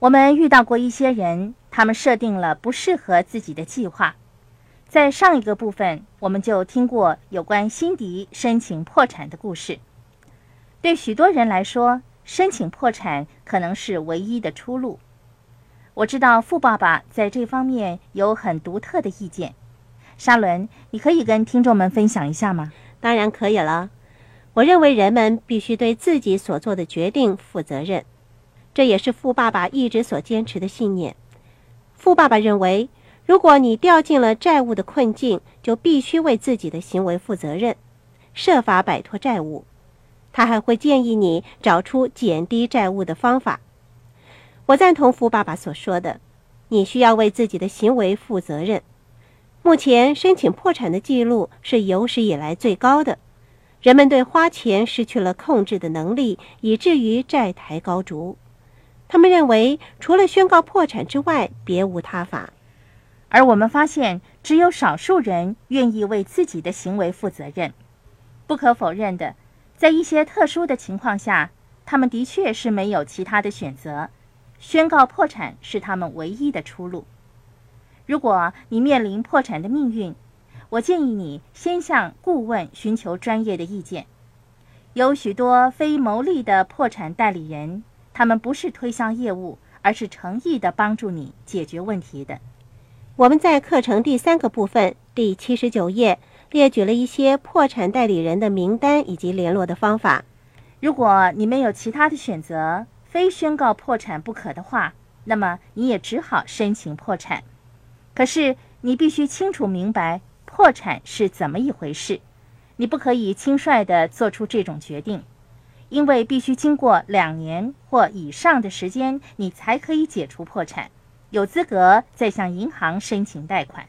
我们遇到过一些人，他们设定了不适合自己的计划。在上一个部分，我们就听过有关辛迪申请破产的故事。对许多人来说，申请破产可能是唯一的出路。我知道富爸爸在这方面有很独特的意见。沙伦，你可以跟听众们分享一下吗？当然可以了。我认为人们必须对自己所做的决定负责任。这也是富爸爸一直所坚持的信念。富爸爸认为，如果你掉进了债务的困境，就必须为自己的行为负责任，设法摆脱债务。他还会建议你找出减低债务的方法。我赞同富爸爸所说的，你需要为自己的行为负责任。目前申请破产的记录是有史以来最高的，人们对花钱失去了控制的能力，以至于债台高筑。他们认为，除了宣告破产之外，别无他法。而我们发现，只有少数人愿意为自己的行为负责任。不可否认的，在一些特殊的情况下，他们的确是没有其他的选择，宣告破产是他们唯一的出路。如果你面临破产的命运，我建议你先向顾问寻求专业的意见。有许多非牟利的破产代理人。他们不是推销业务，而是诚意的帮助你解决问题的。我们在课程第三个部分第七十九页列举了一些破产代理人的名单以及联络的方法。如果你没有其他的选择，非宣告破产不可的话，那么你也只好申请破产。可是你必须清楚明白破产是怎么一回事，你不可以轻率地做出这种决定。因为必须经过两年或以上的时间，你才可以解除破产，有资格再向银行申请贷款。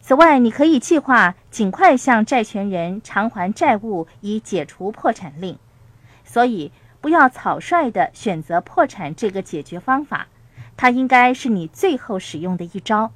此外，你可以计划尽快向债权人偿还债务，以解除破产令。所以，不要草率地选择破产这个解决方法，它应该是你最后使用的一招。